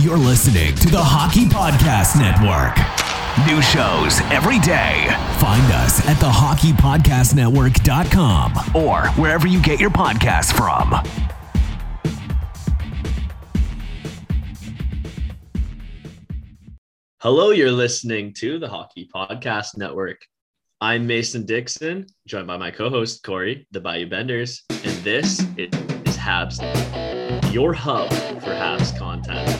You're listening to the Hockey Podcast Network. New shows every day. Find us at thehockeypodcastnetwork.com or wherever you get your podcasts from. Hello, you're listening to the Hockey Podcast Network. I'm Mason Dixon, joined by my co-host Corey, the Bayou Benders, and this is Habs, your hub for Habs content.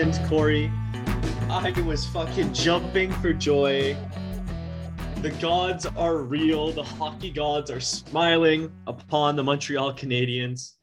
Happened, Corey. I was fucking jumping for joy. The gods are real. The hockey gods are smiling upon the Montreal Canadiens.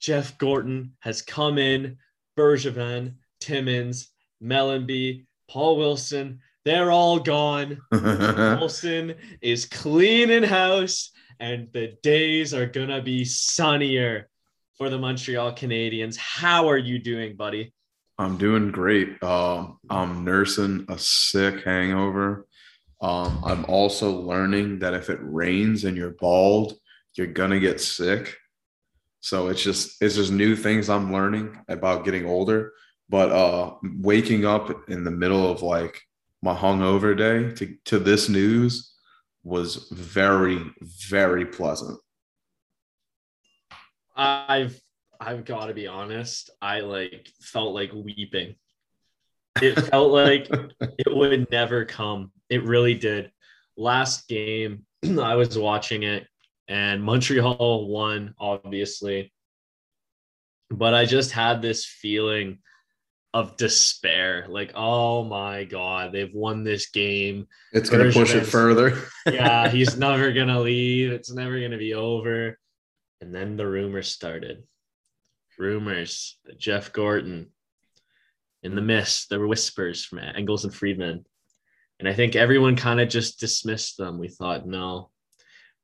Jeff Gorton has come in. Bergevin, Timmins, Mellanby, Paul Wilson, they're all gone. Wilson is cleaning house, and the days are gonna be sunnier for the Montreal Canadiens. How are you doing, buddy? I'm doing great. Um, I'm nursing a sick hangover. Um, I'm also learning that if it rains and you're bald, you're gonna get sick. So it's just it's just new things I'm learning about getting older. But uh, waking up in the middle of like my hungover day to to this news was very very pleasant. I've I've got to be honest. I like felt like weeping. It felt like it would never come. It really did. Last game, I was watching it, and Montreal won, obviously. But I just had this feeling of despair. Like, oh my God, they've won this game. It's gonna push it further. yeah, he's never gonna leave. It's never gonna be over. And then the rumor started. Rumors that Jeff Gorton in the mist, there were whispers from Engels and Friedman. And I think everyone kind of just dismissed them. We thought, no,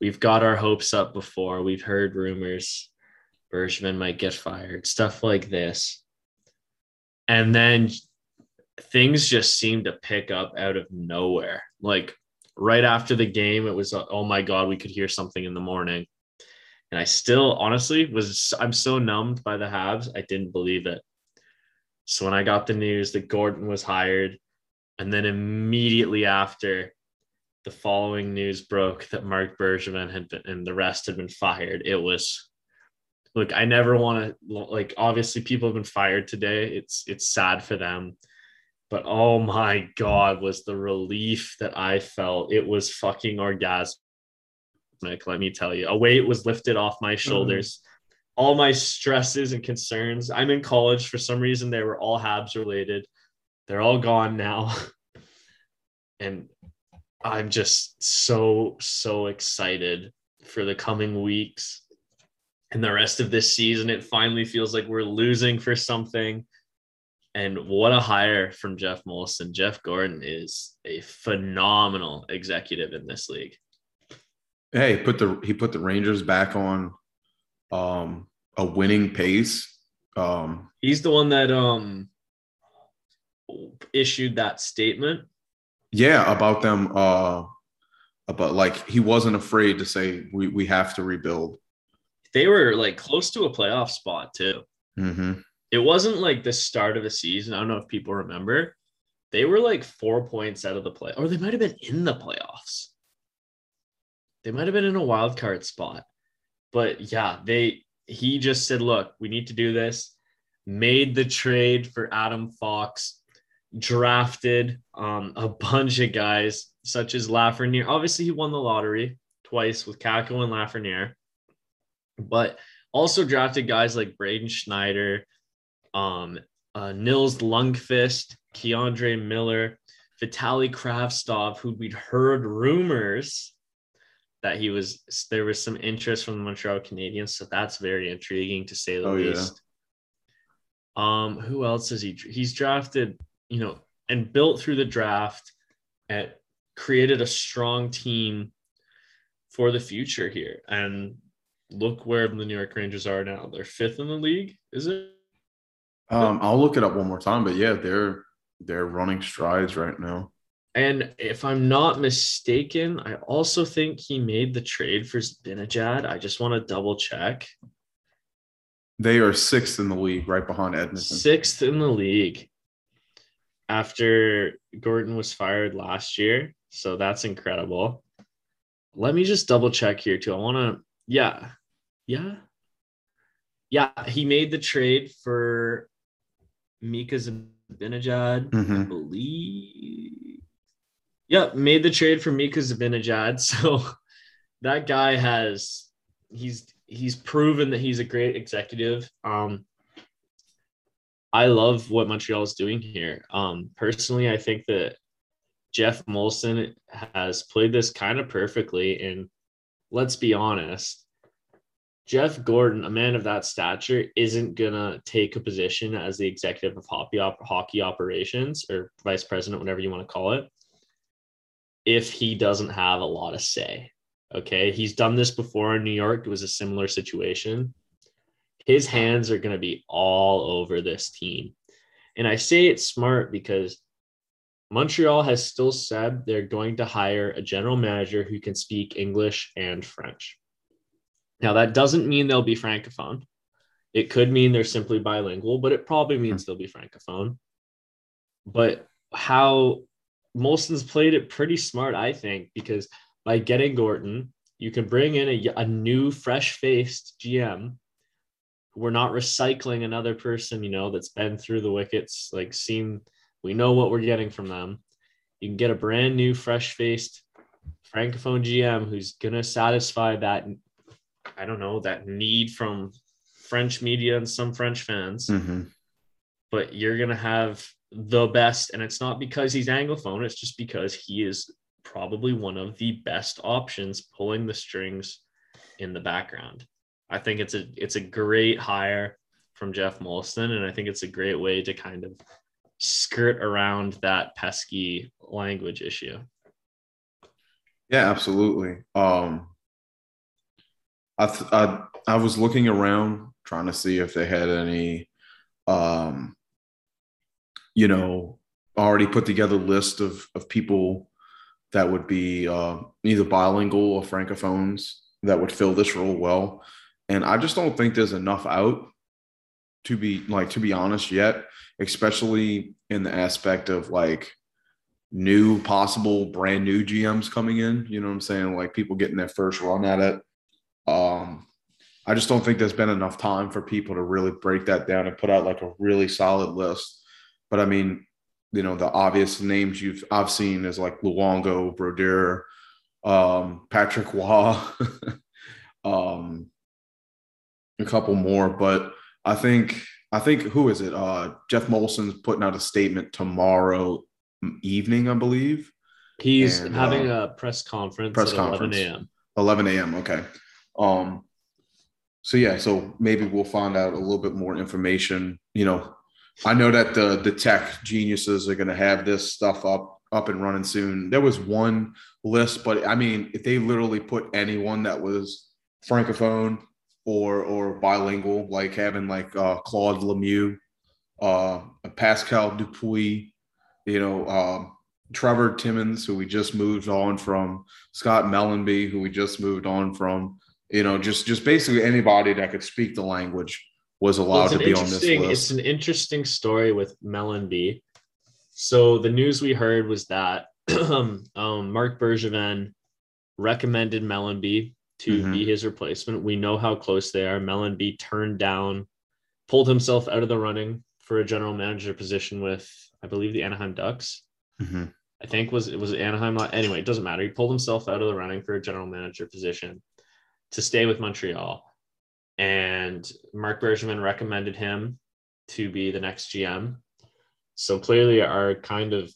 we've got our hopes up before. We've heard rumors. Bergman might get fired, stuff like this. And then things just seemed to pick up out of nowhere. Like right after the game, it was, oh my God, we could hear something in the morning. And I still, honestly, was, I'm so numbed by the Habs, I didn't believe it. So when I got the news that Gorton was hired, and then immediately after, the following news broke that Marc Bergevin had been, and the rest had been fired. It was, look, I never want to, like, obviously people have been fired today. It's, it's sad for them but oh my god was the relief that i felt it was fucking orgasmic let me tell you. A weight was lifted off my mm. shoulders. All my stresses and concerns. I'm in college. For some reason they were all habs related. They're all gone now. And i'm just so so excited for the coming weeks and the rest of this season. It finally feels like we're losing for something. And what a hire from Jeff Molson. Jeff Gorton is a phenomenal executive in this league. Hey, put the he put the Rangers back on um a winning pace. Um He's the one that um issued that statement. yeah, about them uh about like he wasn't afraid to say we we have to rebuild. They were like close to a playoff spot too. Mm-hmm. It wasn't like the start of the season. I don't know if people remember. They were like four points out of the play, or they might have been in the playoffs. They might have been in a wild card spot. But yeah, they he just said, look, we need to do this. Made the trade for Adam Fox, drafted um, a bunch of guys such as Lafreniere. Obviously, he won the lottery twice with Kakko and Lafreniere, but also drafted guys like Braden Schneider, um, uh, Nils Lundkvist, K'Andre Miller, Vitali Kravtsov, who we'd heard rumors that he was there was some interest from the Montreal Canadiens, so that's very intriguing to say the Oh, yeah. least. Um, who else is he? He's drafted, you know, and built through the draft, and created a strong team for the future here. And look where the New York Rangers are now. They're fifth in the league, is it? Um, I'll look it up one more time, but yeah, they're they're running strides right now. And if I'm not mistaken, I also think he made the trade for Zibanejad. I just want to double check. They are sixth in the league, right behind Edmonton. Sixth in the league after Gorton was fired last year. So that's incredible. Let me just double check here too. I want to, yeah, yeah, yeah. He made the trade for Mika Zibanejad, I Mhm. believe. Yep, made the trade for Mika Zibanejad. So that guy has he's he's proven that he's a great executive. Um, I love what Montreal is doing here. Um, personally, I think that Jeff Molson has played this kind of perfectly. And let's be honest, Jeff Gorton, a man of that stature, isn't gonna take a position as the executive of hockey op- hockey operations or vice president, whatever you want to call it, if he doesn't have a lot of say. Okay, he's done this before in New York. It was a similar situation. His hands are going to be all over this team. And I say it's smart because Montreal has still said they're going to hire a general manager who can speak English and French. Now, that doesn't mean they'll be francophone. It could mean they're simply bilingual, but it probably means hmm. they'll be francophone. But how Molson's played it pretty smart, I think, because by getting Gorton, you can bring in a, a new, fresh faced GM. We're not recycling another person, you know, that's been through the wickets, like seen, we know what we're getting from them. You can get a brand new, fresh faced francophone GM who's going to satisfy that, I don't know, that need from French media and some French fans Mhm. but you're going to have the best. And it's not because he's Anglophone, it's just because he is probably one of the best options pulling the strings in the background. I think it's a it's a great hire from Jeff Molson, and I think it's a great way to kind of skirt around that pesky language issue. Yeah, absolutely. Um, I, th- I I was looking around trying to see if they had any, um, you know, already put together list of of people that would be uh, either bilingual or francophones that would fill this role well, and I just don't think there's enough out to be like to be honest yet, especially in the aspect of like new possible brand new GMs coming in. You know what I'm saying? Like people getting their first run at it. Um, I just don't think there's been enough time for people to really break that down and put out like a really solid list. But I mean, you know, the obvious names you've I've seen is like Luongo, Brodeur, um, Patrick Roy, um, a couple more. But I think I think who is it? Uh, Jeff Molson's putting out a statement tomorrow evening, I believe. He's And, having uh, a press conference press at 11 conference. a.m. 11 a.m. Okay. Um, so yeah, so maybe we'll find out a little bit more information. You know, I know that the the tech geniuses are going to have this stuff up up and running soon. There was one list, but I mean, if they literally put anyone that was francophone or or bilingual, like having like uh, Claude Lemieux, uh, Pascal Dupuis, you know, um, Trevor Timmins, who we just moved on from, Scott Mellanby, who we just moved on from, you know, just just basically anybody that could speak the language was allowed it's to be on this list. It's an interesting story with Mellanby. So the news we heard was that um, Marc Bergevin recommended Mellanby to Mhm. be his replacement. We know how close they are. Mellanby turned down, pulled himself out of the running for a general manager position with, I believe, the Anaheim Ducks. Mhm. I think was it was Anaheim. Anyway, it doesn't matter. He pulled himself out of the running for a general manager position to stay with Montreal, and Marc Bergevin recommended him to be the next GM. So clearly, our kind of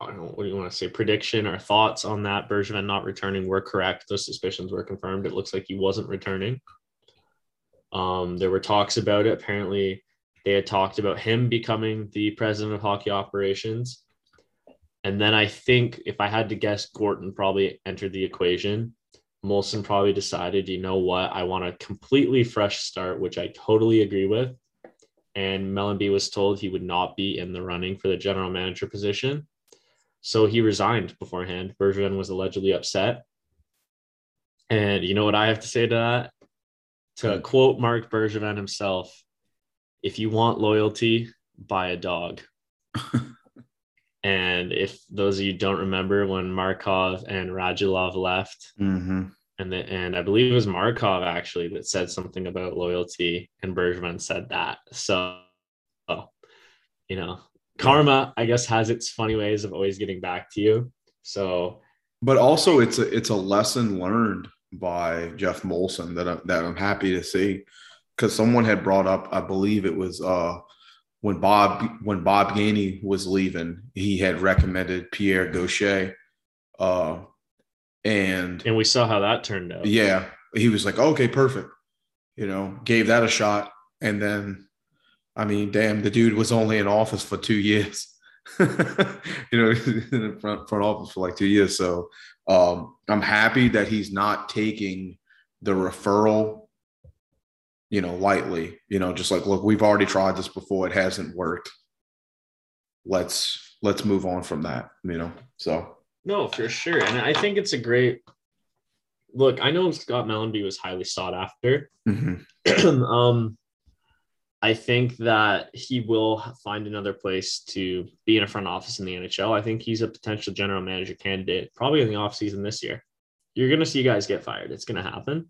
I don't know what do you want to say prediction or thoughts on that Bergevin not returning were correct. Those suspicions were confirmed. It looks like he wasn't returning. Um, there were talks about it. Apparently, they had talked about him becoming the president of hockey operations. And then I think if I had to guess, Gorton probably entered the equation. Molson probably decided, you know what, I want a completely fresh start, which I totally agree with. And Mellanby was told he would not be in the running for the general manager position. So he resigned beforehand. Bergevin was allegedly upset. And you know what I have to say to that? To quote Marc Bergevin himself, if you want loyalty, buy a dog. and if those of you don't remember when Markov and Radulov left, Mm-hmm. and the, and I believe it was Markov actually that said something about loyalty, and Bergevin said that. So, you know, karma, I guess, has its funny ways of always getting back to you. So, But also, it's a it's a lesson learned by Jeff Molson that I, that I'm happy to see, because someone had brought up, I believe it was uh, when Bob when Bob Gainey was leaving, he had recommended Pierre Gauthier, uh, and and we saw how that turned out. yeah, he was like, okay, perfect, you know, gave that a shot, and then, I mean, damn, the dude was only in office for two years. you know, in the front front office for like two years. So um, I'm happy that he's not taking the referral, you know, lightly. You know, just like, look, we've already tried this before; it hasn't worked. Let's let's move on from that. You know, so No, for sure. And I think it's a great look. I know Scott Mellanby was highly sought after. mhm. um, I think that he will find another place to be in a front office in the NHL. I think he's a potential general manager candidate probably in the offseason this year. You're going to see guys get fired. It's going to happen.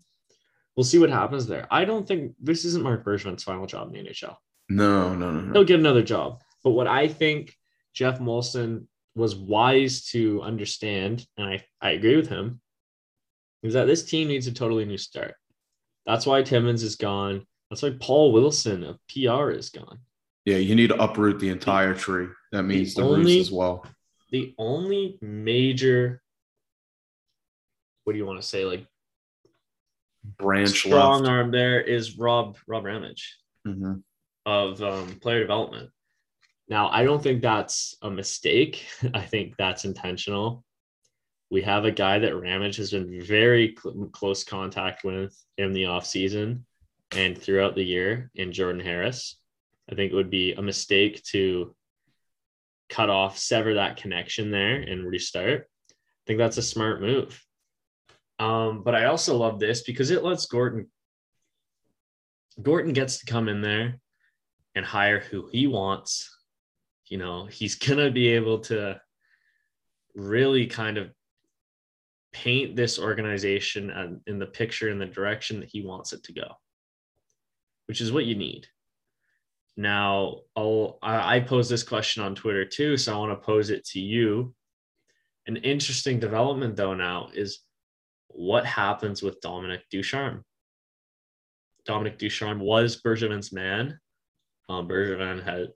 We'll see what happens there. I don't think this isn't Marc Bergevin's final job in the NHL. no, no, no, no. He'll get another job. But what I think Jeff Molson was wise to understand, and I, I agree with him, is that this team needs a totally new start. That's why Timmins is gone. That's why Paul Wilson of PR is gone. Yeah, you need to uproot the entire tree. That means the, only- roots as well. The only major, what do you want to say, like Branch strong left. arm there is Rob Rob Ramage. Mhm. of um, player development. Now, I don't think that's a mistake. I think that's intentional. We have a guy that Ramage has been very cl- close contact with in the offseason and throughout the year in Jordan Harris. I think it would be a mistake to cut off, sever that connection there and restart. I think that's a smart move. Um, but I also love this because it lets Gorton Gorton gets to come in there and hire who he wants. You know, he's to be able to really kind of paint this organization in the picture in the direction that he wants it to go, which is what you need. Now, I'll, I posed this question on Twitter too, so I want to pose it to you. An interesting development, though, now is what happens with Dominique Ducharme? Dominique Ducharme was Bergevin's man. Um, Bergevin had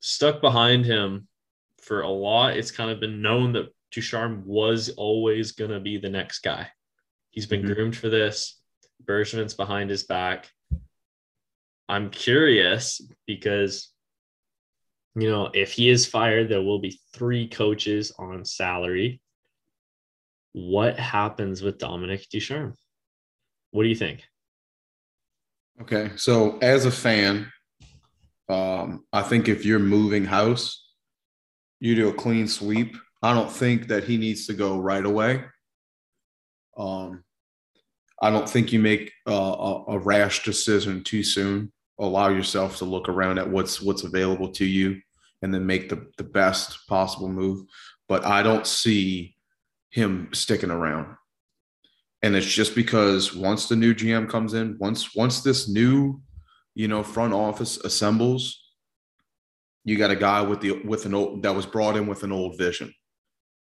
stuck behind him for a lot. It's kind of been known that Ducharme was always going to be the next guy. He's been Mhm. groomed for this. Bergevin's behind his back. I'm curious because, you know, if he is fired, there will be three coaches on salary. What happens with Dominique Ducharme? What do you think? Okay, so as a fan, um, I think if you're moving house, you do a clean sweep. I don't think that he needs to go right away. Um, I don't think you make a, a, a rash decision too soon. Allow yourself to look around at what's what's available to you, and then make the the best possible move. But I don't see him sticking around and it's just because once the new GM comes in, once once this new, you know, front office assembles, you got a guy with the with an old that was brought in with an old vision.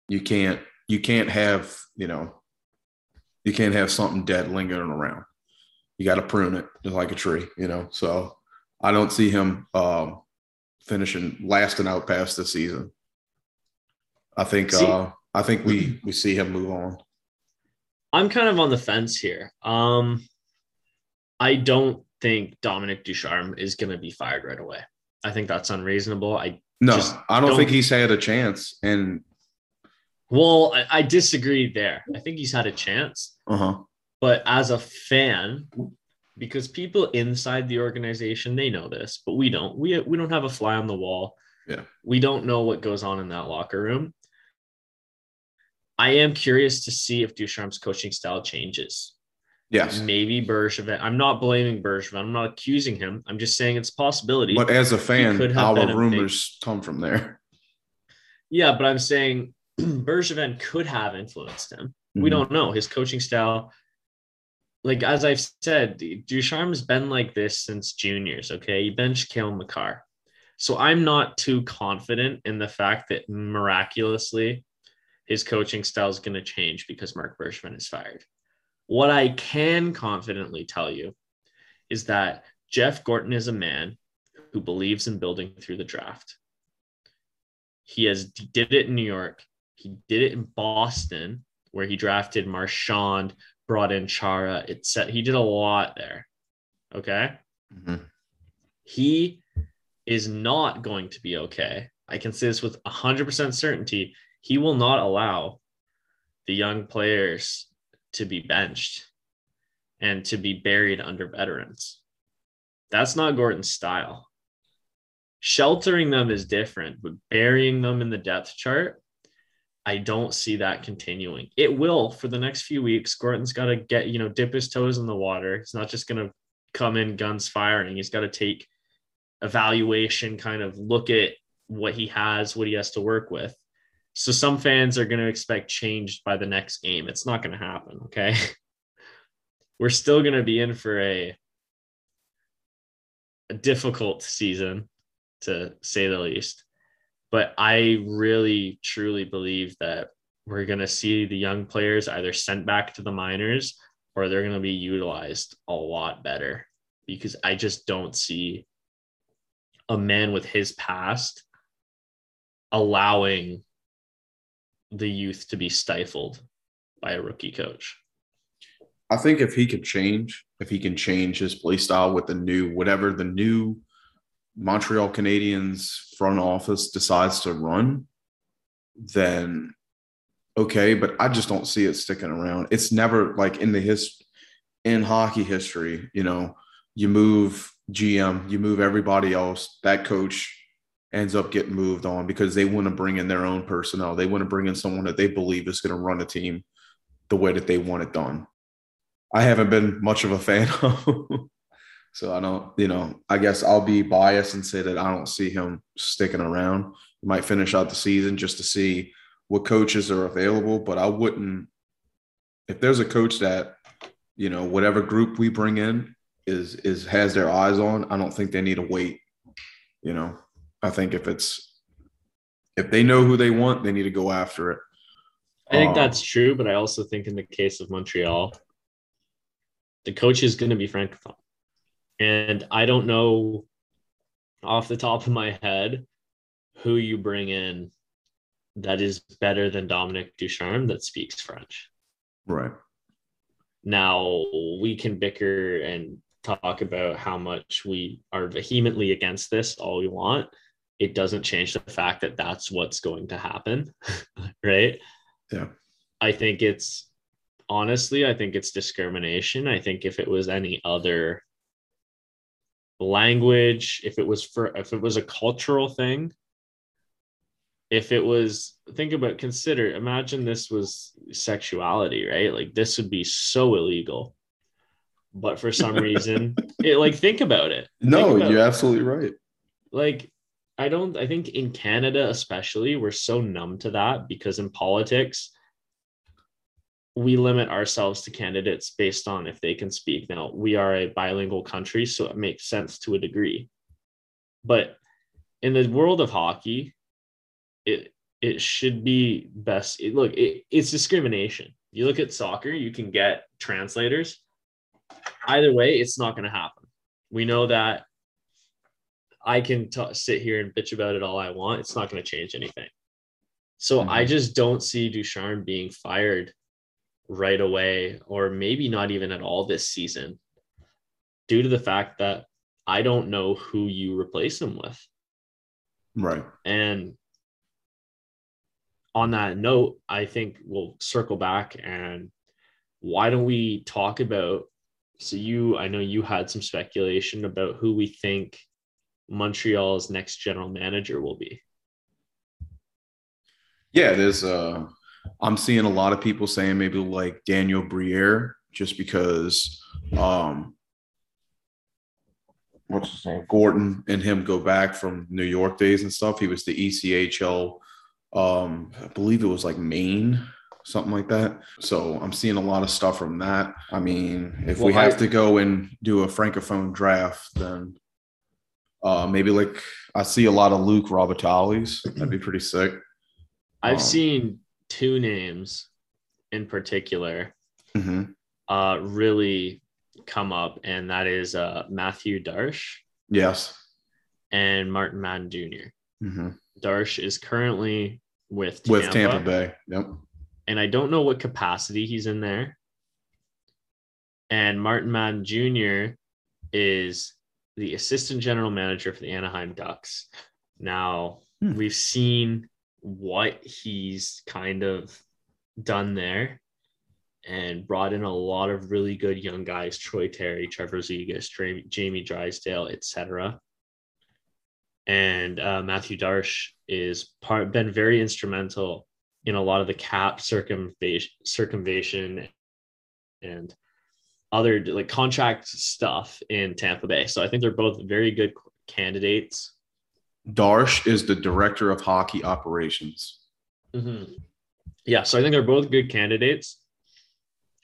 You can't you can't have you know, you can't have something dead lingering around. You got to prune it just like a tree, you know. So I don't see him um, finishing lasting out past the season. I think See- uh, I think we we see him move on. I'm kind of on the fence here. Um, I don't think Dominique Ducharme is going to be fired right away. I think that's unreasonable. I No, Just I don't, don't- think he's had a chance. And Well, I, I disagree there. I think he's had a chance, uh huh. but as a fan, because people inside the organization they know this, but we don't. We we don't have a fly on the wall. Yeah. we don't know what goes on in that locker room. I am curious to see if Ducharme's coaching style changes. Yes. Maybe Bergevin. I'm not blaming Bergevin. I'm not accusing him. I'm just saying it's a possibility. But as a fan, could have been our a rumors come from there. yeah, but I'm saying Bergevin could have influenced him. We Mhm. don't know his coaching style. Like as I've said, Ducharme's been like this since juniors. Okay, he benched Kale McCarr, so I'm not too confident in the fact that miraculously his coaching style is going to change because Marc Bergevin is fired. What I can confidently tell you is that Jeff Gorton is a man who believes in building through the draft. He has did it in New York. He did it in Boston, where he drafted Marchand, brought in Chara. It set he did a lot there. Okay. Mhm. He is not going to be okay. I can say this with 100% certainty. He will not allow the young players to be benched and to be buried under veterans. That's not Gorton's style. Sheltering them is different, but burying them in the depth chart, I don't see that continuing. It will for the next few weeks. Gorton's got to get, you know, dip his toes in the water. He's not just going to come in guns firing. He's got to take evaluation, kind of look at what he has, what he has to work with. So some fans are going to expect change by the next game. It's not going to happen. Okay. We're still going to be in for a, a difficult season, to say the least. But I really, truly believe that we're going to see the young players either sent back to the minors or they're going to be utilized a lot better because I just don't see a man with his past allowing the youth to be stifled by a rookie coach. I think if he could change, if he can change his play style with the new whatever the new Montreal Canadiens front office decides to run, then okay, but I just don't see it sticking around. It's never like in the his in hockey history, you know, you move GM, you move everybody else, that coach ends up getting moved on because they want to bring in their own personnel. They want to bring in someone that they believe is going to run a team the way that they want it done. I haven't been much of a fan of. so I don't, you know, I guess I'll be biased and say that I don't see him sticking around. He might finish out the season just to see what coaches are available, but I wouldn't if there's a coach that, you know, whatever group we bring in is is has their eyes on, I don't think they need to wait. You know, I think if it's if they know who they want, they need to go after it. I think Um, that's true, but I also think in the case of Montreal, the coach is going to be francophone, and I don't know off the top of my head who you bring in that is better than Dominique Ducharme that speaks French. right. Now we can bicker and talk about how much we are vehemently against this all we want. It doesn't change the fact that that's what's going to happen, right? Yeah. I think it's honestly, I think it's discrimination. I think if it was any other language, if it was for if it was a cultural thing, if it was think about consider imagine this was sexuality, right? Like this would be so illegal. But for some reason, it like think about it. No, Think about you're it. absolutely right. like I don't I think in Canada especially we're so numb to that because in politics we limit ourselves to candidates based on if they can speak. Now, we are a bilingual country so it makes sense to a degree. But in the world of hockey it it should be best it, look it, it's discrimination. You look at soccer, you can get translators. Either way, it's not going to happen. We know that I can t- sit here and bitch about it all I want. It's not going to change anything. So I Mhm. just don't see Ducharme being fired right away, or maybe not even at all this season, due to the fact that I don't know who you replace him with. Right. And on that note, I think we'll circle back and why don't we talk about so you I know you had some speculation about who we think Montreal's next general manager will be. Yeah, there's uh I'm seeing a lot of people saying maybe like Daniel Briere just because um what's his name? Gorton and him go back from New York days and stuff. He was the ECHL um I believe it was like Maine something like that. So I'm seeing a lot of stuff from that. I mean, if we Well, have I- to go and do a francophone draft, then uh maybe like I see a lot of Luc Robitailles. That'd be pretty sick. I've Um, seen two names in particular hmm uh really come up and that is uh Mathieu Darche Yes. and Martin Madden Jr. hmm Darche is currently with With Tampa Bay. Yep. and I don't know what capacity he's in there. And Martin Madden Jr. is the assistant general manager for the Anaheim Ducks. Now, Hmm. we've seen what he's kind of done there and brought in a lot of really good young guys Troy Terry, Trevor Zegras, Jamie Drysdale, etc. And uh, Mathieu Darche is part been very instrumental in a lot of the cap circumvation, circumvention and other like contract stuff in Tampa Bay. So I think they're both very good candidates. Darche is the director of hockey operations. Yeah, so I think they're both good candidates.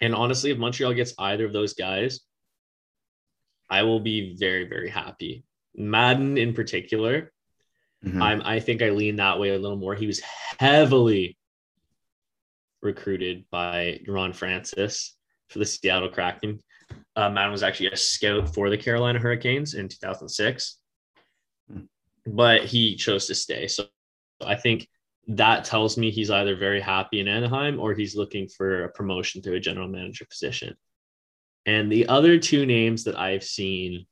And honestly, if Montreal gets either of those guys, I will be very, very happy. Madden in particular, Mhm. I'm I think I lean that way a little more. He was heavily recruited by Ron Francis for the Seattle Kraken. Uh, Madden was actually a scout for the Carolina Hurricanes in 2006, Hmm. but he chose to stay. So I think that tells me he's either very happy in Anaheim or he's looking for a promotion to a general manager position. And the other two names that I've seen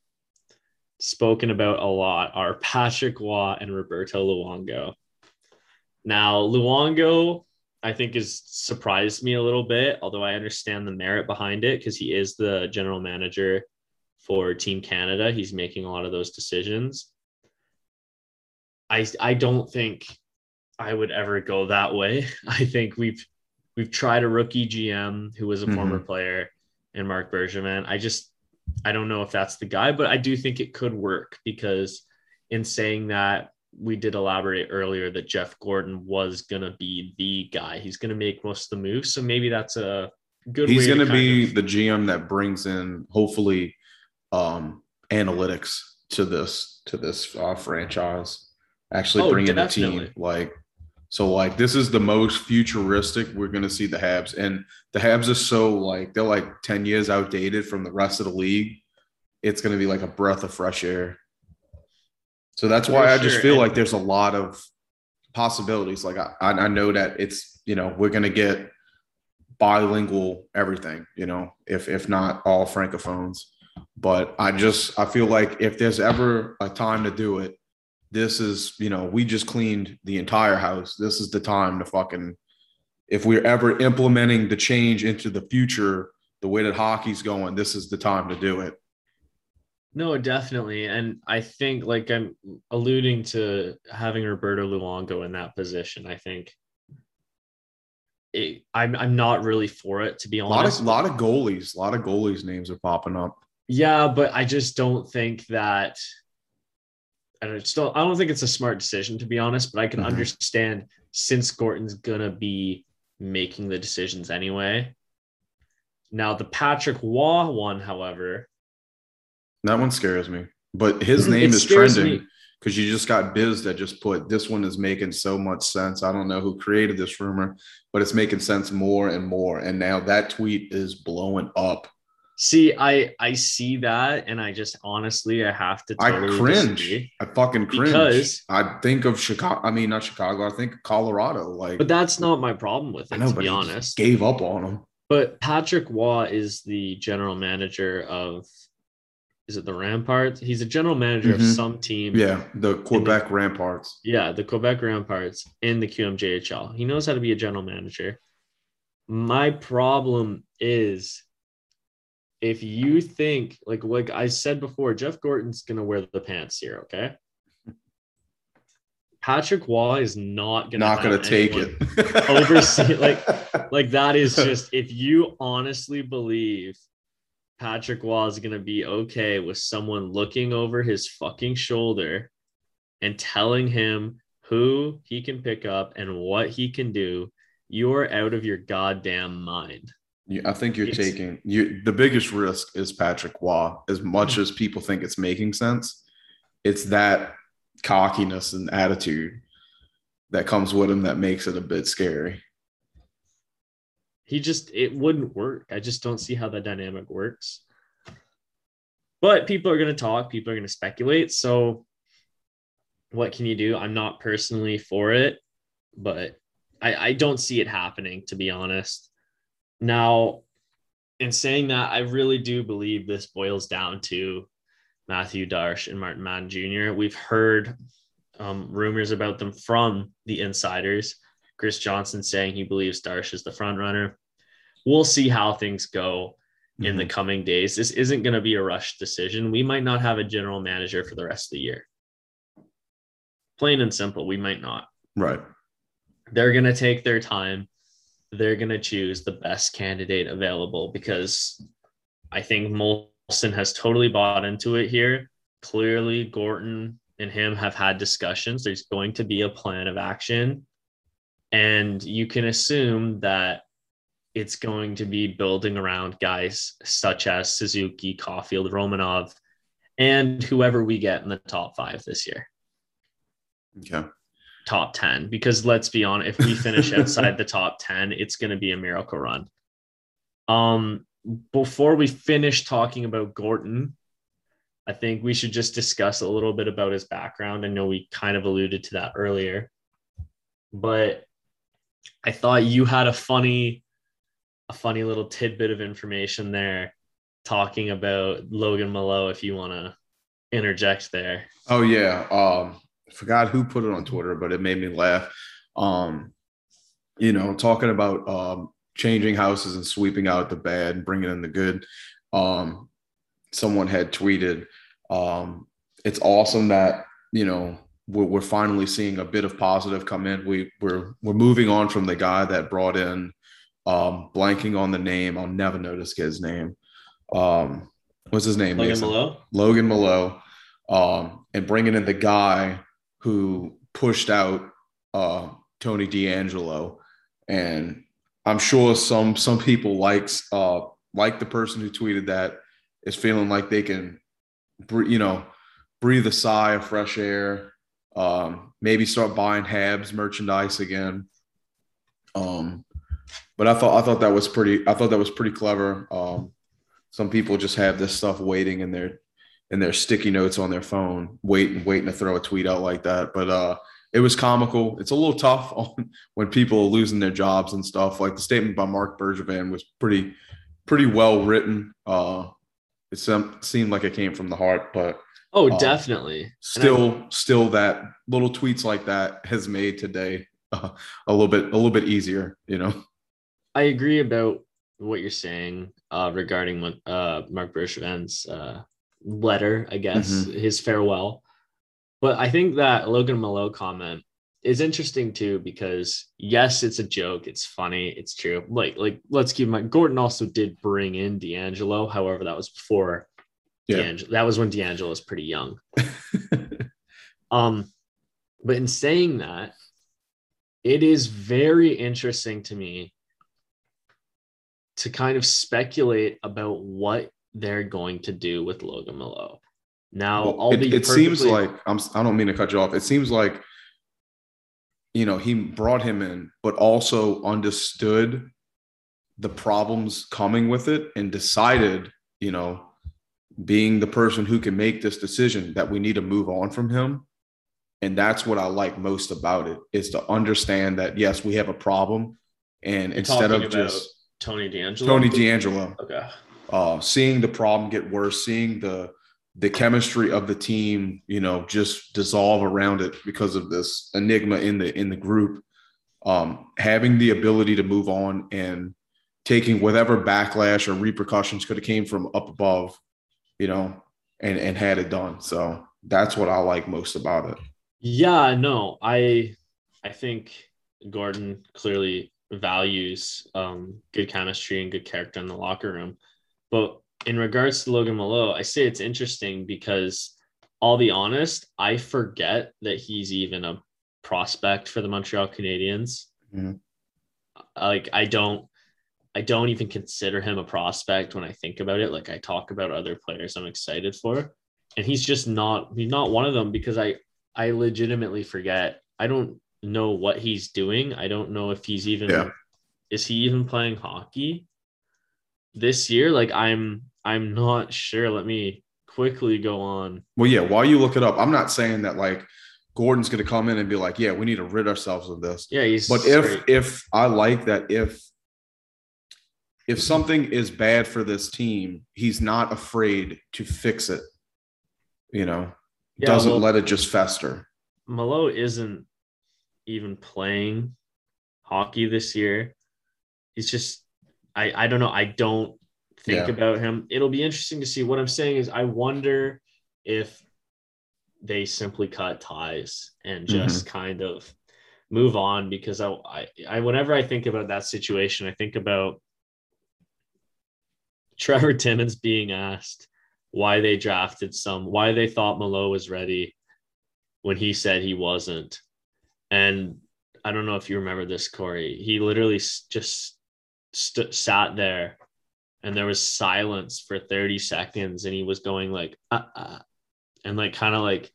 spoken about a lot are Patrick Roy and Roberto Luongo. Now, Luongo, I think, has surprised me a little bit, although I understand the merit behind it because he is the general manager for Team Canada. He's making a lot of those decisions. I I don't think I would ever go that way. I think we've we've tried a rookie GM who was a former mm-hmm. player and Marc Bergevin. I just I don't know if that's the guy, but I do think it could work because in saying that we did elaborate earlier that Jeff Gorton was gonna be the guy. He's gonna make most of the moves, so maybe that's a good. He's going to be of- the GM that brings in hopefully um, analytics to this to this uh, franchise. Actually, Oh, bringing the definitely. team like so like this is the most futuristic we're going to see the Habs, and the Habs are so like they're like ten years outdated from the rest of the league. It's going to be like a breath of fresh air. So that's why For I just sure, feel and- like there's a lot of possibilities. Like I, I I know that it's you know we're going to get bilingual everything you know if if not all francophones. But i just i feel like if there's ever a time to do it this is you know we just cleaned the entire house. This is the time to fucking if we're ever implementing the change into the future the way that hockey's going this is the time to do it No, definitely. And I think like I'm alluding to having Roberto Luongo in that position. I think it, I'm I'm not really for it to be a lot honest. of lot of goalies a lot of goalies names are popping up Yeah, but I just don't think that. I don't still. I don't think it's a smart decision to be honest. But I can Mhm. understand since Gorton's gonna be making the decisions anyway. Now the Patrick Roy one, however, that one scares me but his mm-hmm. name is trending because you just got Biz that just put this one is making so much sense. I don't know who created this rumor, but it's making sense more and more. And now that tweet is blowing up. see, I I see that, and I just honestly I have to. I cringe. I fucking cringe. Because- I think of Chicago. I mean, not Chicago. I think Colorado. Like, But that's not my problem with it, I know, to be honest. gave up on him. But Patrick Roy is the general manager of is it the Remparts? He's a general manager of Mhm. some team. Yeah, the Quebec Remparts. Yeah, the Quebec Ramparts in the QMJHL. He knows how to be a general manager. My problem is if you think like like I said before, Jeff Gorton's gonna wear the pants here, okay? Patrick Roy is not gonna Not gonna take it. oversee- like- Like that is just if you honestly believe Patrick Roy is gonna be okay with someone looking over his fucking shoulder and telling him who he can pick up and what he can do, you're out of your goddamn mind. You- I think you're It's- taking you. The biggest risk is Patrick Roy. As much as people think it's making sense, it's that cockiness and attitude that comes with him that makes it a bit scary. He just it wouldn't work. I just don't see how that dynamic works. But people are going to talk, people are going to speculate. So what can you do? I'm not personally for it, but I, I don't see it happening, to be honest. Now, in saying that, I really do believe this boils down to Mathieu Darche and Martin Madden Jr. We've heard um, rumors about them from the insiders. Chris Johnston saying he believes Darche is the front runner. We'll see how things go in the mhm. coming days. This isn't going to be a rush decision. We might not have a general manager for the rest of the year. Plain and simple, we might not. right. They're going to take their time. They're going to choose the best candidate available because I think Molson has totally bought into it here. Clearly, Gorton and him have had discussions. There's going to be a plan of action. And you can assume that it's going to be building around guys such as Suzuki, Caufield, Romanov, and whoever we get in the top five this year, Okay. top 10. Because let's be honest, if we finish outside the top 10, it's going to be a miracle run. Um, before we finish talking about Gorton, I think we should just discuss a little bit about his background. I know we kind of alluded to that earlier, but I thought you had a funny, a funny little tidbit of information there talking about Logan Mailloux. If you want to interject there, Oh yeah. Um, forgot who put it on Twitter, but it made me laugh. Um, you know, talking about um changing houses and sweeping out the bad and bringing in the good. Um, someone had tweeted, um, it's awesome that you know we're, we're finally seeing a bit of positive come in. We we're we're moving on from the guy that brought in, um, blanking on the name. I'll never notice his name. Um, what's his name? Logan Mason? Mailloux. Logan Mailloux, um, and bringing in the guy who pushed out uh, Tony DeAngelo, and I'm sure some some people likes uh, like the person who tweeted that is feeling like they can, you know, breathe a sigh of fresh air. Um, maybe start buying Habs merchandise again. Um, but I thought I thought that was pretty. I thought that was pretty clever. Um, some people just have this stuff waiting in their in their sticky notes on their phone, waiting waiting to throw a tweet out like that. But uh, it was comical. It's a little tough on when people are losing their jobs and stuff. Like the statement by Marc Bergevin was pretty pretty well written. Uh, it seemed like it came from the heart, but Oh, Um, definitely. And I- still still that little tweets like that has made today uh, a little bit a little bit easier. You know. I agree about what you're saying uh, regarding what, uh, Marc Bergevin's uh, letter, I guess, Mm-hmm. his farewell. But I think that Logan Mailloux comment is interesting too because yes, it's a joke, it's funny, it's true. Like, like let's keep in mind, Gorton also did bring in DeAngelo. However, that was before Yeah. DeAngelo. That was when DeAngelo was pretty young. Um, but in saying that, it is very interesting to me to kind of speculate about what they're going to do with Logan Mailloux. Now, Well, it, it seems like I'm, I don't mean to cut you off. It seems like you know he brought him in, but also understood the problems coming with it and decided, you know, being the person who can make this decision that we need to move on from him. And that's what I like most about it is to understand that yes, we have a problem, and You're instead of just Tony DeAngelo. Tony DeAngelo, Okay. uh, seeing the problem get worse, seeing the the chemistry of the team, you know, just dissolve around it because of this enigma in the in the group. Um, having the ability to move on and taking whatever backlash or repercussions could have came from up above, you know, and and had it done. So that's what I like most about it. Yeah, no, I I think Gorton clearly values um, good chemistry and good character in the locker room. But in regards to Logan Mailloux, I say it's interesting because I'll be honest, I forget that he's even a prospect for the Montreal Canadiens. Mm-hmm. Like I don't I don't even consider him a prospect when I think about it. Like I talk about other players I'm excited for. And he's just not he's not one of them because I I legitimately forget. I don't know what he's doing. I don't know if he's even yeah. is he even playing hockey this year? Like I'm I'm not sure. Let me quickly go on. Well, yeah, while you look it up, I'm not saying that like Gorton's going to come in and be like, "Yeah, we need to rid ourselves of this." Yeah, he's But if if I like that if if something is bad for this team, he's not afraid to fix it. You know, yeah, doesn't well, let it just fester. Mailloux isn't even playing hockey this year. He's just I I don't know. I don't think yeah. about him. It'll be interesting to see. What I'm saying is I wonder if they simply cut ties and just mm-hmm. kind of move on because I, I I whenever I think about that situation, I think about Trevor Timmins being asked why they drafted some, why they thought Mailloux was ready when he said he wasn't. And I don't know if you remember this, Corey. He literally just st- sat there and there was silence for 30 seconds and he was going like, uh, uh, and like kind of like,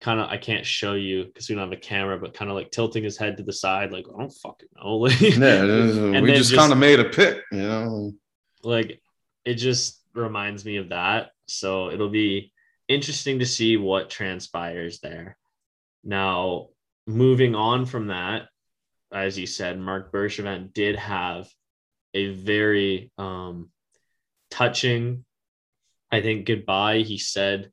kind of, I can't show you because we don't have a camera, but kind of like tilting his head to the side, like, I don't fucking know. Like, yeah, we just, just kind of made a pick, you know? Like, it just reminds me of that. So it'll be interesting to see what transpires there. Now, moving on from that, as you said, Marc Bergevin did have a very um, touching, I think, goodbye. He said,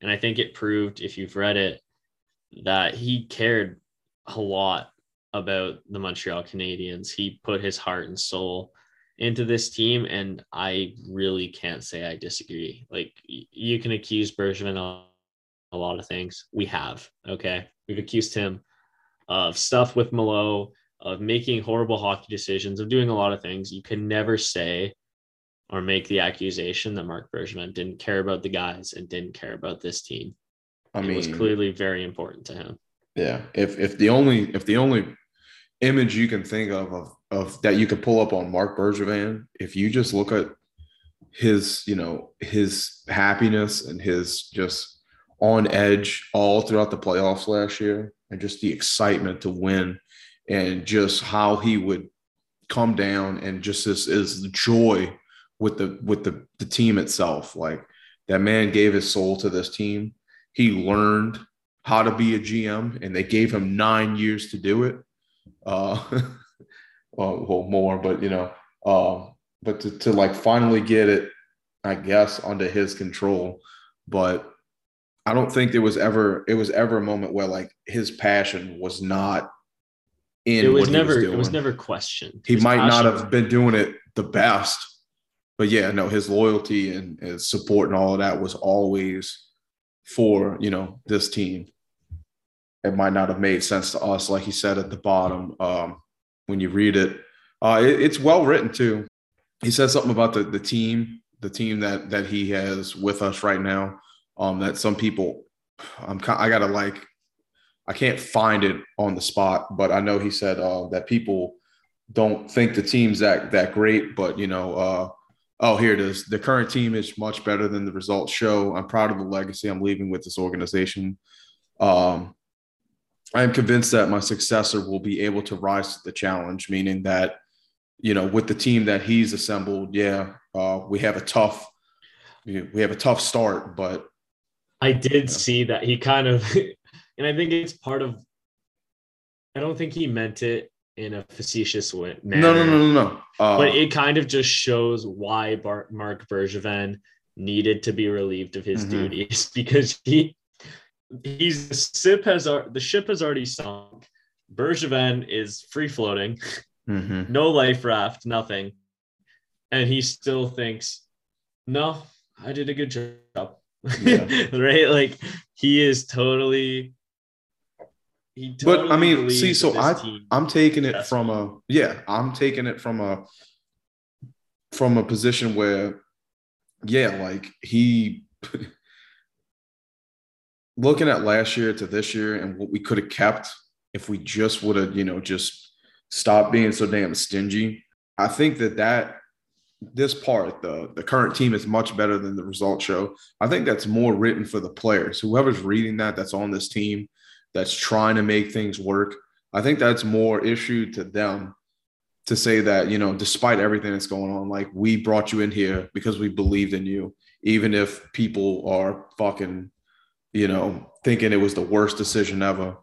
and I think it proved, if you've read it, that he cared a lot about the Montreal Canadiens. He put his heart and soul into this team, and I really can't say I disagree. Like you can accuse Bergevin of a lot of things. We have, okay. We've accused him of stuff with Mailloux, of making horrible hockey decisions, of doing a lot of things. You can never say or make the accusation that Marc Bergevin didn't care about the guys and didn't care about this team. I mean, it was clearly very important to him. Yeah. If if the only if the only image you can think of of, of that you could pull up on Marc Bergevin, if you just look at his, you know, his happiness and his just on edge all throughout the playoffs last year, and just the excitement to win, and just how he would come down and just this is the joy with the with the the team itself. Like that man gave his soul to this team. He learned how to be a GM, and they gave him nine years to do it uh, well, well, more, but you know, um, but to, to like finally get it, I guess, under his control. But I don't think there was ever it was ever a moment where like his passion was not in. It was never was it was never questioned. He his might not have been doing it the best, but yeah, no, his loyalty and his support and all of that was always for you know this team it might not have made sense to us, like he said at the bottom um, when you read it. Uh, it. It's well written too. He says something about the the team, the team that that he has with us right now. Um, that some people, I'm I gotta like, I can't find it on the spot, but I know he said uh, that people don't think the team's that that great, but you know. Uh, oh, here it is. The current team is much better than the results show. I'm proud of the legacy I'm leaving with this organization. Um, I am convinced that my successor will be able to rise to the challenge, meaning that, you know, with the team that he's assembled, yeah, uh, we have a tough, we have a tough start, but I did yeah. see that he kind of, and I think it's part of. I don't think he meant it in a facetious way. No, no, no, no, no. Uh, but it kind of just shows why Bar- Marc Bergevin needed to be relieved of his Mhm. duties because he he's the ship has the ship has already sunk. Bergevin is free floating, Mhm. no life raft, nothing, and he still thinks, "No, I did a good job." Yeah. right? Like he is totally. He But, I mean, see, so I I'm taking it from a yeah, I'm taking it from a from a position where yeah, like he looking at last year to this year and what we could have kept if we just would have, you know, just stopped being so damn stingy. I think that that this part, the the current team is much better than the results show. I think that's more written for the players. Whoever's reading that, that's on this team, that's trying to make things work. I think that's more issue to them to say that, you know, despite everything that's going on, like we brought you in here because we believed in you, even if people are fucking, you know, thinking it was the worst decision ever.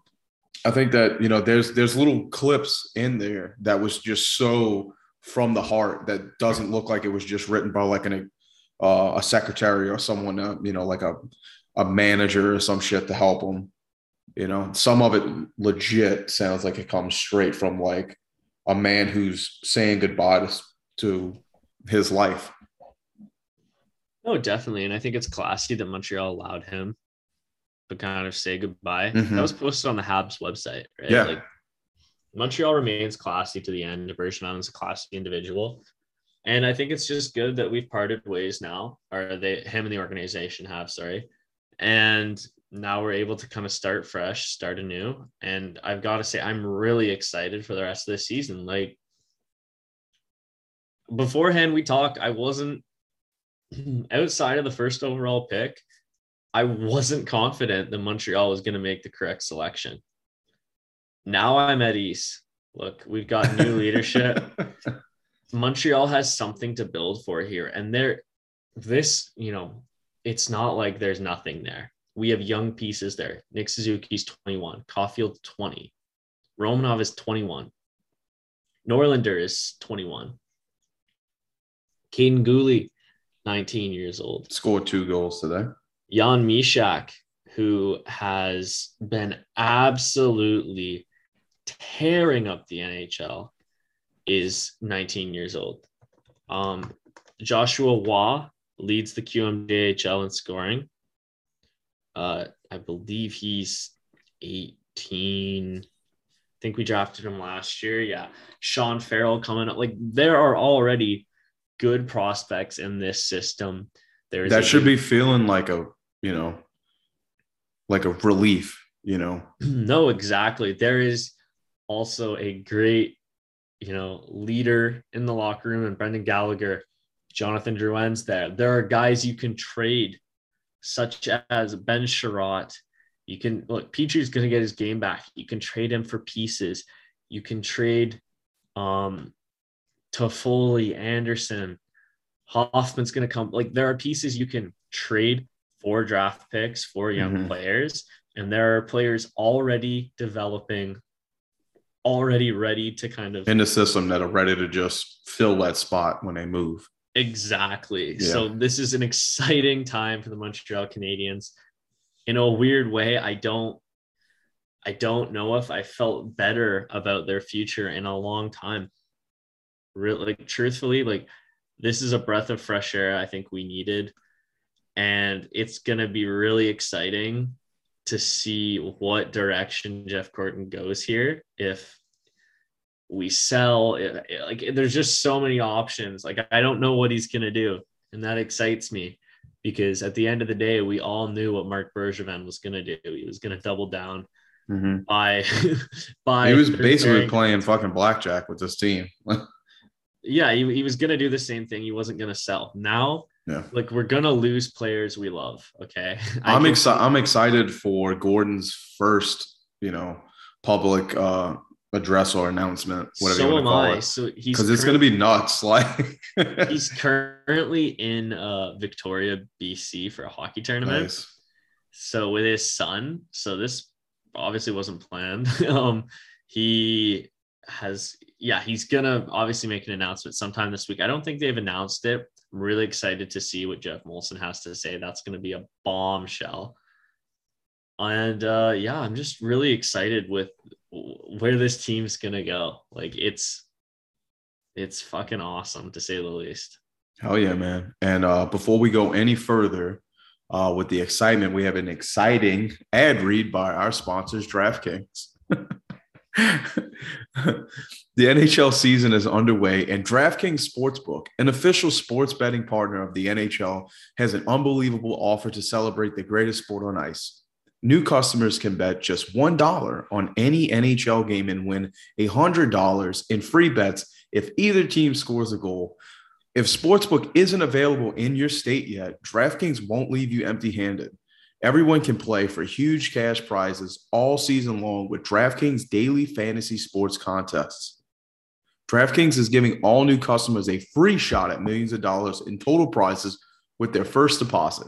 I think that, you know, there's there's little clips in there that was just so from the heart that doesn't look like it was just written by like an uh, a secretary or someone, uh, you know, like a a manager or some shit to help them. You know, some of it legit sounds like it comes straight from like a man who's saying goodbye to, to his life. Oh, definitely. And I think it's classy that Montreal allowed him to kind of say goodbye. Mhm. That was posted on the Habs website, right? Yeah. Like Montreal remains classy to the end. Bergevin is a classy individual. And I think it's just good that we've parted ways now, or they him and the organization have, sorry. And now we're able to kind of start fresh, start anew. And I've got to say, I'm really excited for the rest of the season. Like beforehand, we talked, I wasn't outside of the first overall pick, I wasn't confident that Montreal was going to make the correct selection. Now I'm at ease. Look, we've got new leadership. Montreal has something to build for here. And there, this, you know, it's not like there's nothing there. We have young pieces there. Nick Suzuki's 21, Caufield 20, Romanov is 21, Norlinder is 21, Kaiden Guhle, 19 years old. Scored two goals today. Jan Mysak, who has been absolutely tearing up the NHL, is 19 years old. Um, Joshua Roy leads the QMJHL in scoring. Uh, I believe he's 18. I think we drafted him last year. Yeah. Sean Farrell coming up. Like there are already good prospects in this system. There's that should be feeling like a, you know, like a relief, you know. no, exactly. There is also a great, you know, leader in the locker room, and Brendan Gallagher, Jonathan Drouin's there. There are guys you can trade, such as Ben Chiarot. You can look, Petry's going to get his game back. You can trade him for pieces. You can trade um Toffoli, Anderson, Hoffman's going to come. Like there are pieces you can trade for draft picks for young Mhm. players, and there are players already developing, already ready to kind of In the system that are ready to just fill that spot when they move. exactly. Yeah. So this is an exciting time for the Montreal Canadiens. In a weird way, I don't. I don't know if I felt better about their future in a long time. Really, like truthfully, like this is a breath of fresh air I think we needed. And it's going to be really exciting to see what direction Jeff Gorton goes here. If we sell, it, it- like there's just so many options. Like I don't know what he's going to do. And that excites me because at the end of the day, we all knew what Marc Bergevin was going to do. He was going to double down Mhm. by, by He was basically playing fucking blackjack with this team. yeah, he, he was gonna do the same thing. He wasn't gonna sell. Now, Yeah. like we're gonna lose players we love. Okay, I'm excited. I'm excited for Gorton's first, you know, public uh, address or announcement, whatever you So want am call I. it, So he's because it's to be nuts. Like, he's currently in uh Victoria, BC for a hockey tournament. nice. So with his son, so this obviously wasn't planned. um, he has yeah, he's gonna obviously make an announcement sometime this week. I don't think they've announced it. I'm really excited to see what Geoff Molson has to say. That's gonna be a bombshell. And uh, yeah, I'm just really excited with where this team's gonna go. Like it's it's fucking awesome to say the least. Hell yeah, man. And uh, before we go any further uh, with the excitement, we have an exciting ad read by our sponsors, DraftKings. the NHL season is underway, and DraftKings Sportsbook, an official sports betting partner of the NHL, has an unbelievable offer to celebrate the greatest sport on ice. New customers can bet just $1 on any NHL game and win $100 in free bets if either team scores a goal. If Sportsbook isn't available in your state yet, DraftKings won't leave you empty handed. Everyone can play for huge cash prizes all season long with DraftKings daily fantasy sports contests. DraftKings is giving all new customers a free shot at millions of dollars in total prizes with their first deposit.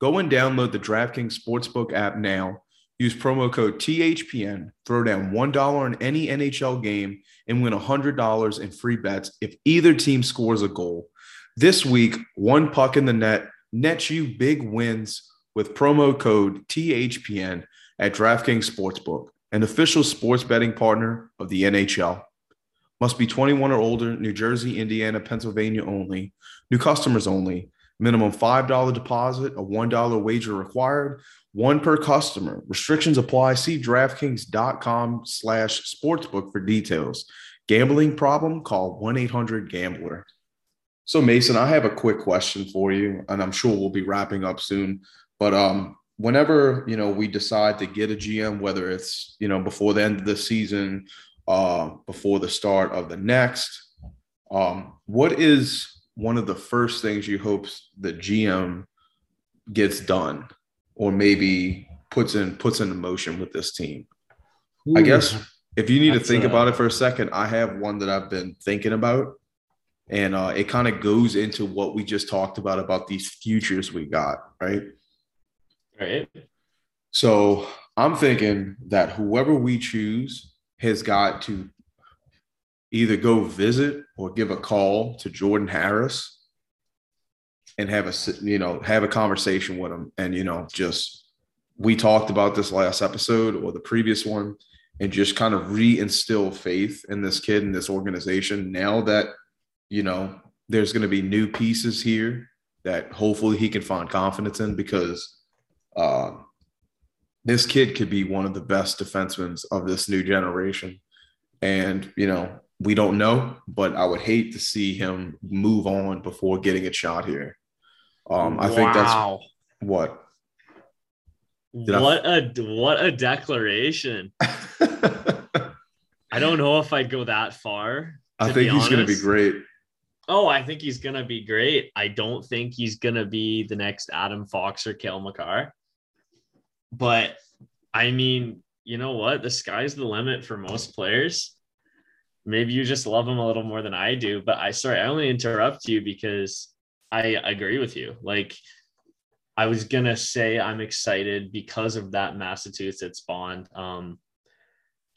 Go and download the DraftKings Sportsbook app now. Use promo code THPN, throw down $1 on any NHL game, and win $100 in free bets if either team scores a goal. This week, one puck in the net nets you big wins with promo code THPN at DraftKings Sportsbook, an official sports betting partner of the NHL. Must be 21 or older, New Jersey, Indiana, Pennsylvania only. New customers only. Minimum $5 deposit, a $1 wager required, one per customer. Restrictions apply. See DraftKings.com slash sportsbook for details. Gambling problem? Call 1-800-GAMBLER. So Mason, I have a quick question for you, and I'm sure we'll be wrapping up soon. But um, whenever you know we decide to get a GM, whether it's you know before the end of the season, uh, before the start of the next, um, what is one of the first things you hope the GM gets done, or maybe puts in puts into motion with this team? Ooh, I guess if you need to think a, about it for a second, I have one that I've been thinking about, and uh, it kind of goes into what we just talked about about these futures we got, right? Right. So I'm thinking that whoever we choose has got to either go visit or give a call to Jordan Harris and have a you know have a conversation with him and you know just we talked about this last episode or the previous one and just kind of reinstill faith in this kid and this organization now that you know there's going to be new pieces here that hopefully he can find confidence in because uh, this kid could be one of the best defensemen of this new generation. And, you know, we don't know, but I would hate to see him move on before getting a shot here. Um, I wow. think that's what. Did what I... a what a declaration! I don't know if I'd go that far. I think he's going to be great. Oh, I think he's going to be great. I don't think he's going to be the next Adam Fox or Cale Makar. But I mean, you know what? The sky's the limit for most players. Maybe you just love them a little more than I do. But I sorry, I only interrupt you because I agree with you. Like I was gonna say I'm excited because of that Massachusetts bond. Um,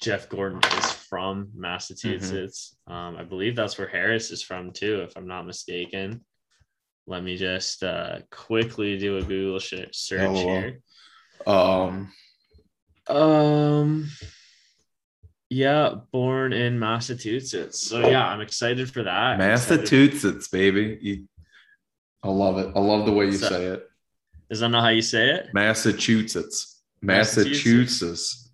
Jeff Gorton is from Massachusetts. Mm-hmm. Um, I believe that's where Harris is from too, if I'm not mistaken. Let me just uh, quickly do a Google search oh, here. Um, um, yeah, born in Massachusetts. So yeah, I'm excited for that. Massachusetts, baby. You, I love it. I love the way you so, say it. Is that not how you say it? Massachusetts. Massachusetts.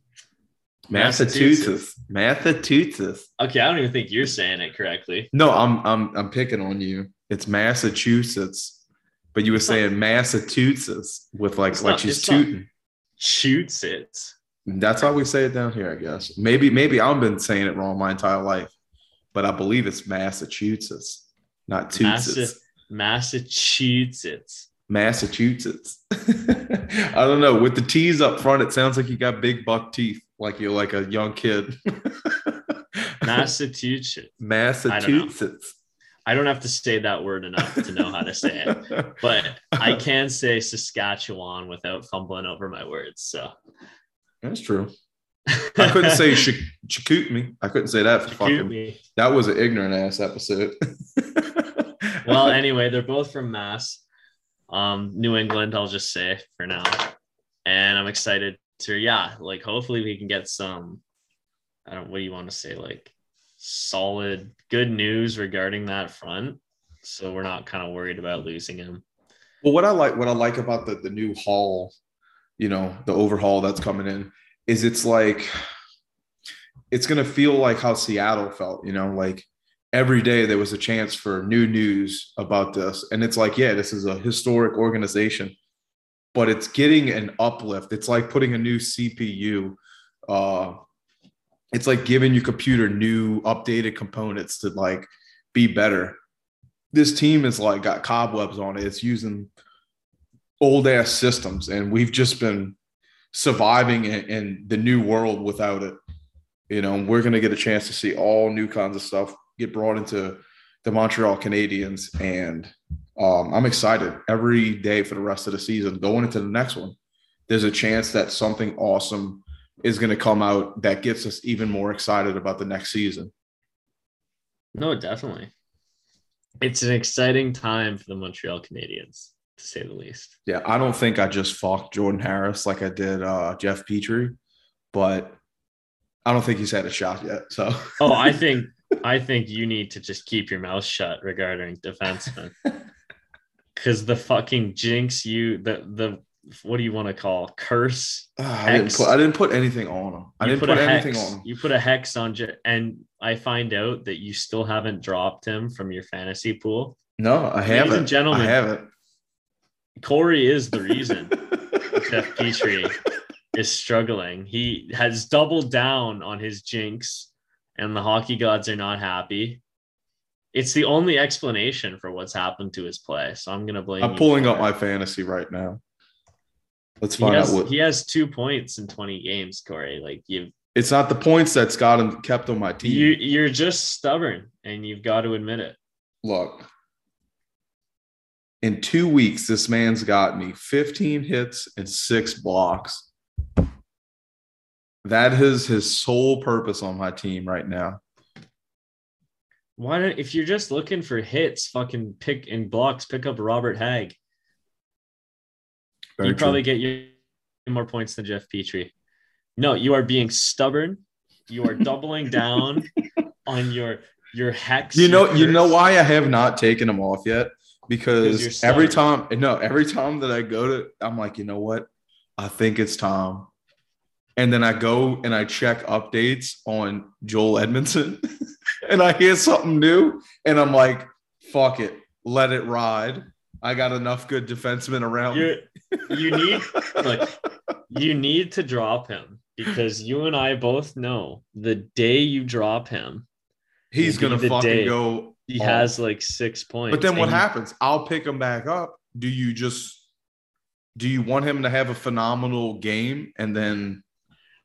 Massachusetts. Massachusetts. Okay, I don't even think you're saying it correctly. No, I'm I'm I'm picking on you. It's Massachusetts, but you were saying Massachusetts with like like she's tooting shoots it. That's how we say it down here, I guess. Maybe, maybe I've been saying it wrong my entire life, but I believe it's Massachusetts, not Toots. Massachusetts. Massachusetts. I don't know. With the T's up front, it sounds like you got big buck teeth, like you're like a young kid. Massachusetts. Massachusetts. I don't have to say that word enough to know how to say it, but I can say Saskatchewan without fumbling over my words. So that's true. I couldn't say sh- Chakutmi. I couldn't say that for fucking. me. That was an ignorant ass episode. Well, anyway, they're both from Mass. Um, New England, I'll just say for now. And I'm excited to, yeah, like hopefully we can get some, I don't, what do you want to say? Like solid, good news regarding that front. So we're not kind of worried about losing him. Well, what I like, what I like about the the new hall, you know, the overhaul that's coming in, is it's like it's gonna feel like how Seattle felt, you know, like every day there was a chance for new news about this, and it's like, yeah, this is a historic organization, but it's getting an uplift. It's like putting a new CPU. Uh, it's like giving your computer new updated components to like be better this team is like got cobwebs on it. It's using old ass systems, and we've just been surviving in, in the new world without it. You know, we're gonna get a chance to see all new kinds of stuff get brought into the Montreal Canadiens, and um, I'm excited every day for the rest of the season. Going into the next one, there's a chance that something awesome is going to come out that gets us even more excited about the next season. No, definitely. It's an exciting time for the Montreal Canadiens, to say the least. Yeah, I don't think I just fucked Jordan Harris like I did uh, Jeff Petry, but I don't think he's had a shot yet. So, Oh, I think I think you need to just keep your mouth shut regarding defensemen. Cause the fucking jinx you the the what do you want to call curse? Ah, I didn't put I didn't put anything on him. I You didn't put put, anything hex- on him. You put a hex on J- and I find out that you still haven't dropped him from your fantasy pool. No, I haven't. and gentlemen, I haven't. Corey is the reason Jeff Petry is struggling. He has doubled down on his jinx, and the hockey gods are not happy. It's the only explanation for what's happened to his play. So I'm gonna blame. I'm pulling up it. my fantasy right now. Let's He find has, out what. he has two points in 20 games, Corey. Like you, It's not the points that's got him kept on my team. you, you're just stubborn, and you've got to admit it. Look, in two weeks, this man's got me 15 hits and six blocks. That is his sole purpose on my team right now. Why don't if you're just looking for hits, fucking pick and blocks, pick up Robert Hagg. Very you true. probably get you more points than Jeff Petry. No, you are being stubborn. You are doubling down on your your hex. You know, your you know why I have not taken them off yet? Because Because every time, no, every time that I go to, I'm like, you know what? I think it's Tom. And then I go and I check updates on Joel Edmundson and I hear something new and I'm like, fuck it, let it ride. I got enough good defensemen around. You're, you need look, you need to drop him because you and I both know the day you drop him, He's gonna fucking go. he off. has like six points. But then what happens? I'll pick him back up. Do you just do you want him to have a phenomenal game and then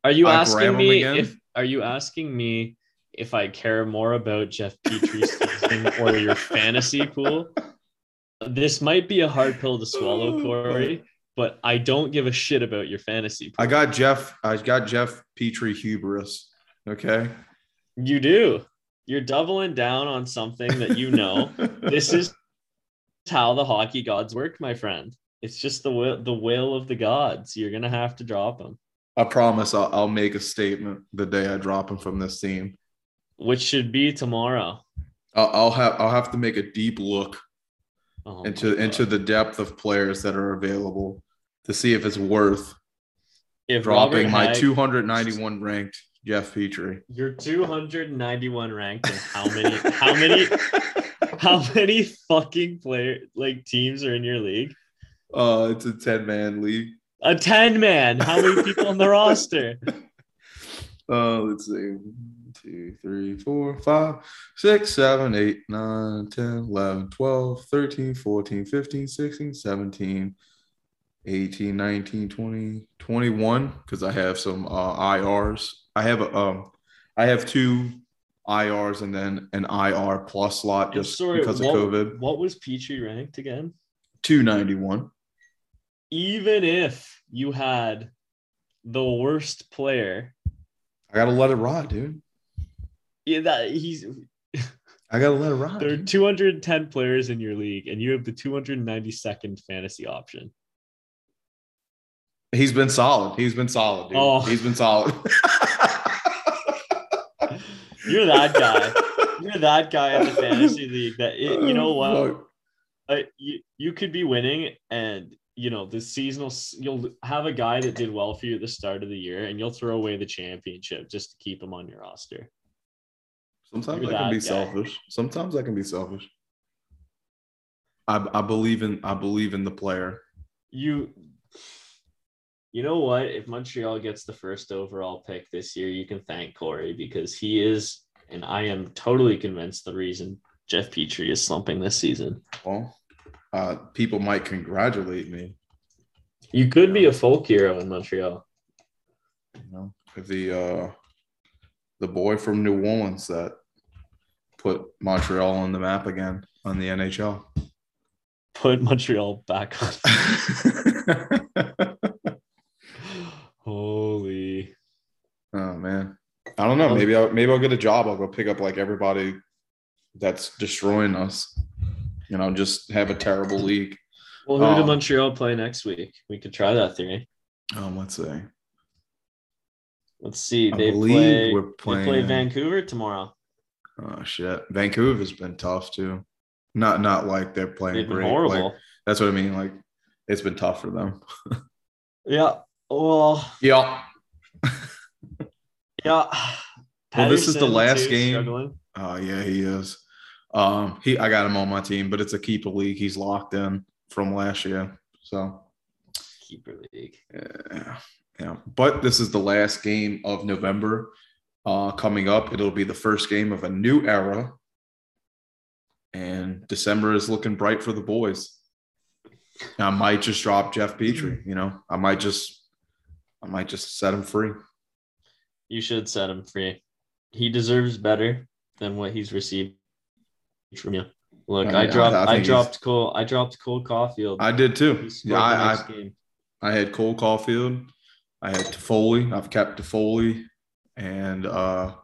Are you I asking me again? if are you asking me if I care more about Jeff Petry's season or your fantasy pool? This might be a hard pill to swallow, oh, Corey, but I don't give a shit about your fantasy pool. I got Jeff. I got Jeff Petry hubris. Okay. you do. You're doubling down on something that you know. this is how the hockey gods work, my friend. It's just the will the will of the gods. You're gonna have to drop them, I promise. I'll, I'll make a statement the day I drop him from this team. which should be tomorrow. I'll, I'll have I'll have to make a deep look Oh into into the depth of players that are available to see if it's worth if dropping Robert my Hag- 291 ranked Jeff Petry. You're 291 ranked in how many how many how many fucking player like teams are in your league? Uh, it's a 10 man league. A 10 man. How many people on the roster? Uh, let's see. Two, three, four, five, six, seven, eight, nine, 10, 11, 12, 13, 14, 15, 16, 17, 18, 19, 20, 21. Because I have some uh, IRs. I have a, um, I have two IRs and then an IR plus slot just sorry, because of what, COVID. What was Petry ranked again? 291. Even if you had the worst player I gotta let it ride, dude. Yeah, that he's I gotta let it ride. there are 210 players in your league, and you have the 292nd fantasy option. He's been solid. He's been solid, dude. Oh. He's been solid. You're that guy. You're that guy in the fantasy league that it, you know what? Fuck. Uh, you you could be winning, and you know the seasonal. You'll have a guy that did well for you at the start of the year, and you'll throw away the championship just to keep him on your roster. Sometimes You're I can be guy. selfish. Sometimes I can be selfish. I, I believe in I believe in the player. You, you know what? If Montreal gets the first overall pick this year, you can thank Corey because he is, and I am totally convinced the reason Jeff Petry is slumping this season. Well, uh, people might congratulate me. You could be a folk hero in Montreal. You know, the uh, the boy from New Orleans that put Montreal on the map again on the NHL. Put Montreal back on. Holy. oh man, I don't know. Maybe I'll maybe I'll get a job. I'll go pick up like everybody that's destroying us. You know, just have a terrible league. Well, who Um, Montreal play next week? We could try that theory. Um, let's see. Let's see. They play. we're They playing. play Vancouver tomorrow. Oh shit, Vancouver's been tough too. Not not like they're playing They've great. horrible. Like, that's what I mean. Like it's been tough for them. yeah. Well. Yeah. Yeah. Well, this is the last too, game. struggling. Oh yeah, he is. Um, he I got him on my team, but it's a keeper league. He's locked in from last year. So Keeper league. yeah, yeah. But this is the last game of November. Uh, coming up, it'll be the first game of a new era, and December is looking bright for the boys. I might just drop Jeff Petry. You know, I might just, I might just set him free. You should set him free. He deserves better than what he's received from you. Look, I I, mean, I- dropped. I I, he's- dropped Cole. I dropped Cole Caufield. I did too. Yeah, I, I. I had Cole Caufield. I had Toffoli. I've kept Toffoli and uh,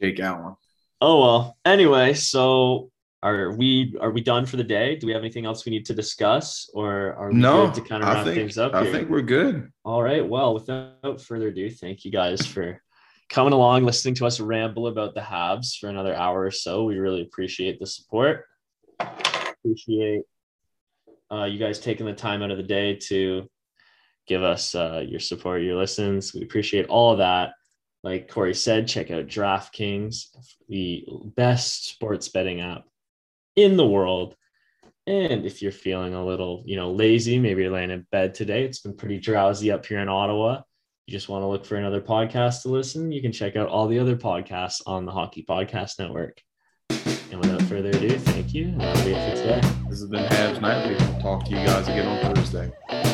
Jake Allen. Oh well. Anyway, so are we are we done for the day? Do we have anything else we need to discuss, or are we No, good to kind of wrap think things up I here? think we're good. All right. Well, without further ado, thank you guys for coming along, listening to us ramble about the Habs for another hour or so. We really appreciate the support. Appreciate uh, you guys taking the time out of the day to give us uh, your support, your listens. We appreciate all of that. Like Corey said, check out DraftKings, the best sports betting app in the world. And if you're feeling a little, you know, lazy, maybe you're laying in bed today, it's been pretty drowsy up here in Ottawa. You just want to look for another podcast to listen, you can check out all the other podcasts on the Hockey Podcast Network. And without further ado, thank you. And that'll be it for today. This has been Habs Nightly. We'll talk to you guys again on Thursday.